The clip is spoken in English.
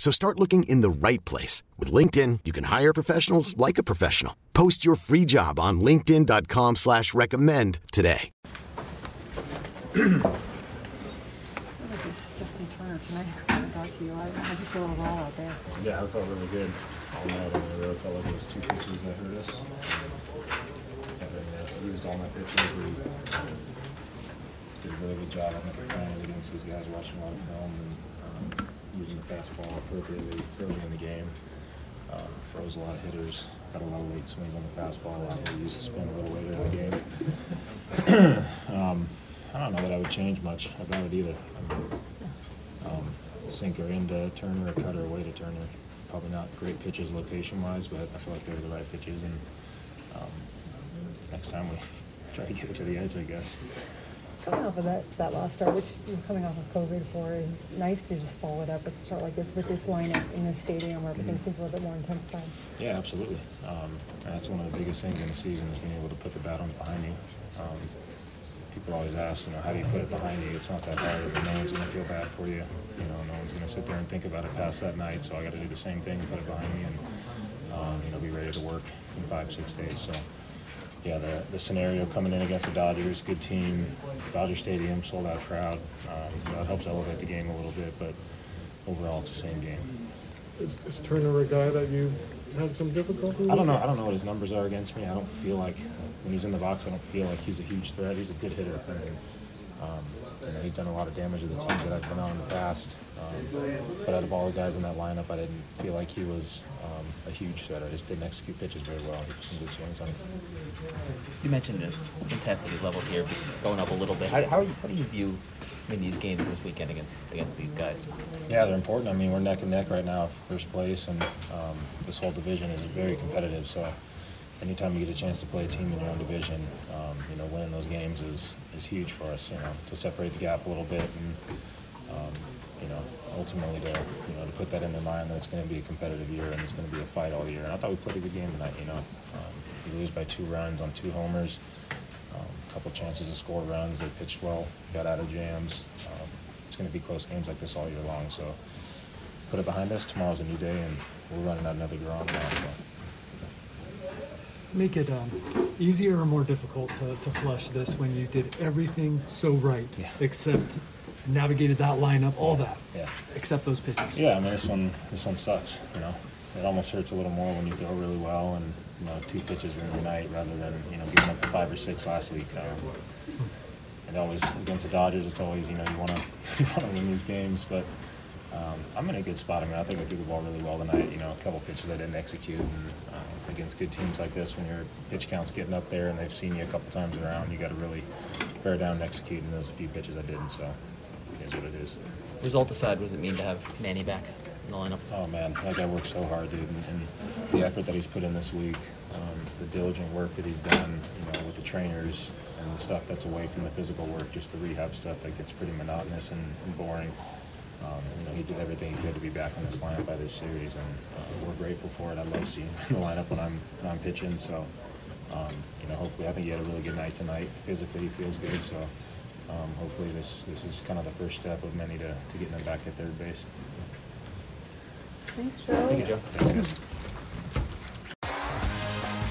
So start looking in the right place. With LinkedIn, you can hire professionals like a professional. Post your free job on linkedin.com slash recommend today. Justin Turner tonight. I to you. How how'd you feel overall out there? Yeah, I felt really good all night. I I really felt like it was two pitches that hurt us. But, I mean, used all my pitches. We did a really good job, I think, playing it against these guys, watching a lot of film and um, using the fastball appropriately early in the game. Um, froze a lot of hitters, got a lot of late swings on the fastball. We used to spin a little later in the game. um, I don't know that I would change much about it either. I mean, um, sinker into Turner, or cutter away to Turner. Probably not great pitches location-wise, but I feel like they were the right pitches. And um, next time we try to get it to the edge, I guess. Coming off of that, that last start, which you're coming off of COVID for, is nice to just follow it up with a start like this with this lineup in the stadium where everything seems a little bit more intensified. Yeah, absolutely. Um, that's one of the biggest things in the season is being able to put the batons behind you. Um, people always ask, you know, how do you put it behind you? It's not that hard. No one's going to feel bad for you. You know, no one's going to sit there and think about it past that night. So I got to do the same thing, and put it behind me, and um, you know, be ready to work in five, six days. So yeah, the, the scenario coming in against the Dodgers, good team, Dodger Stadium, sold out crowd. Um, you know, it helps elevate the game a little bit, but overall it's the same game. Is, is Turner a guy that you had some difficulty with? I don't know. I don't know what his numbers are against me. I don't feel like when he's in the box, I don't feel like he's a huge threat. He's a good hitter. I mean, um, you know, he's done a lot of damage to the teams that I've been on in the past. Um, but out of all the guys in that lineup, I didn't feel like he was um, a huge threat. I just didn't execute pitches very well. He some good swings on him. You mentioned the intensity level here going up a little bit. How, how, are you, how do you view I mean, these games this weekend against against these guys? Yeah, they're important. I mean, we're neck and neck right now, first place, and um, this whole division is very competitive. So, anytime you get a chance to play a team in your own division, um, you know, winning those games is is huge for us. You know, to separate the gap a little bit, and um, you know, ultimately to you know to put that in their mind that it's going to be a competitive year and it's going to be a fight all year. And I thought we played a good game tonight. You know, um, we lose by two runs on two homers. Um, a couple chances to score runs. They pitched well, got out of jams. Um, it's going to be close games like this all year long. So put it behind us. Tomorrow's a new day, and we're running out another Grom now. So. Make it um, easier or more difficult to, to flush this when you did everything so right, Yeah. except navigated that lineup, all that, Yeah. except those pitches. Yeah, I mean this one this one sucks. You know, it almost hurts a little more when you throw really well and you know two pitches every night rather than you know giving up the five or six last week. Um, and always against the Dodgers, it's always you know you want to you want to win these games, but um, I'm in a good spot. I mean, I think I threw the ball really well tonight. You know, a couple pitches I didn't execute, and um, against good teams like this, when your pitch count's getting up there and they've seen you a couple times around, you got to really bear down and execute. And there's a few pitches I didn't, so it is what it is. Result aside, what does it mean to have Manny back in the lineup? Oh man, that guy worked so hard, dude, and, and the effort that he's put in this week, um, the diligent work that he's done, you know, with the trainers and the stuff that's away from the physical work, just the rehab stuff that gets pretty monotonous and, and boring. Um, you know, he did everything he could to be back in this lineup by this series, and uh, we're grateful for it. I love seeing him in the lineup when I'm when I'm pitching. So, um, you know, hopefully, I think he had a really good night tonight. Physically, he feels good. So, um, hopefully, this this is kind of the first step of many to, to getting him back at third base. Thanks, Joe. Thank you, Joe. Thanks, guys.